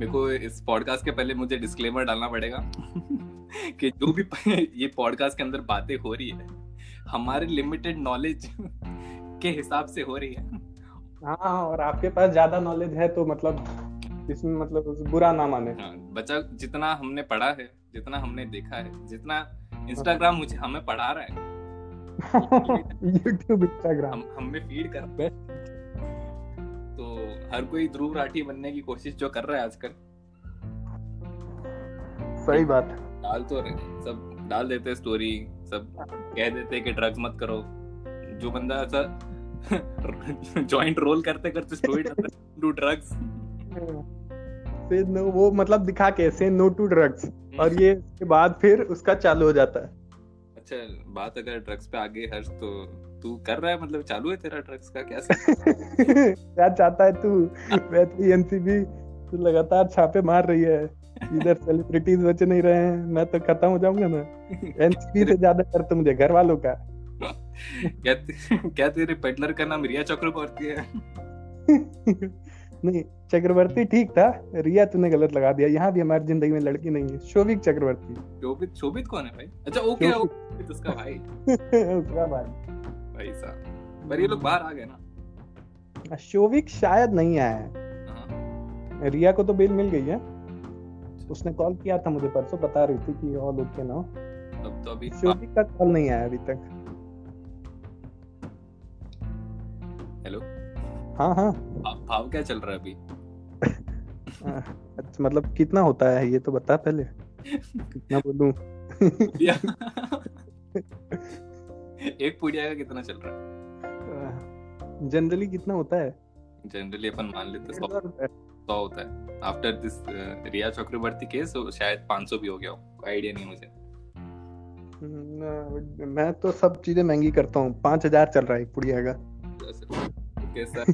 मेरे को इस पॉडकास्ट के पहले मुझे डिस्क्लेमर डालना पड़ेगा कि जो भी ये पॉडकास्ट के अंदर बातें हो रही है हमारे लिमिटेड नॉलेज के हिसाब से हो रही है। हाँ और आपके पास ज़्यादा नॉलेज है तो मतलब इसमें मतलब बुरा ना माने। हाँ, बच्चा जितना हमने पढ़ा है जितना हमने देखा है जितना इंस्टाग्राम मुझे हमें पढ़ा रहा है। यूट्यूब इंस्टाग्राम हम हमें फ़ीड कर बेस्ट हर कोई ध्रुव राठी बनने की कोशिश जो कर रहा है आजकल। सही बात डाल तो रहे सब डाल देते स्टोरी सब कह देते कि ड्रग्स मत करो। जो बंदा ऐसा जॉइंट रोल करते करते स्टोरी डू ड्रग्स से नो वो मतलब दिखा के से नो टू ड्रग्स और ये के बाद फिर उसका चालू हो जाता है। अच्छा बात अगर ड्रग्स पे आगे हर्ष तो तू कर रहा है? मतलब चालू है तेरा ड्रग्स का? क्या क्या चाहता है तू। वैसे एनसीबी तू लगातार छापे मार रही है। इधर सेलिब्रिटीज बचे नहीं रहे हैं। मैं तो खत्म हो जाऊँगा ना। एनसीबी से ज़्यादा कर तो मुझे घर वालों का। क्या क्या तेरे पेडलर का नाम रिया चक्रवर्ती है? नहीं चक्रवर्ती ठीक था। रिया तूने गलत लगा दिया। यहाँ भी हमारी ज़िंदगी में लड़की नहीं है। शोभिक चक्रवर्ती। शोभित शोभित कौन है भाई? अच्छा ओके ओके उसका भाई। उसका भाई। भाई साहब। पर ये लोग बाहर आ गए ना। शोभिक शायद नहीं आया है। रिया को तो बेल मिल गई है। उसने कॉल किया था मुझे परसों बता रही थी कि ऑल ओके ना तब तो अभी शोभिक का कॉल नहीं आया अभी तक। हेलो। हाँ हाँ। भाव क्या चल रहा है अभी? अच्छा मतलब कितना होता है ये तो बता पहले। कितना बोलूँ? एक पुड़िया का कितना चल रहा है? जनरली कितना होता है? जनरली अपन मान लेते सौ। सौ होता है। After this Rhea Chakraborty case शायद 500 भी हो गया हो। आइडिया नहीं मुझे। मैं तो सब चीज़ें महँगी करता हूँ। पाँच हज़ार चल रहा है एक पुड़िया का ओके सर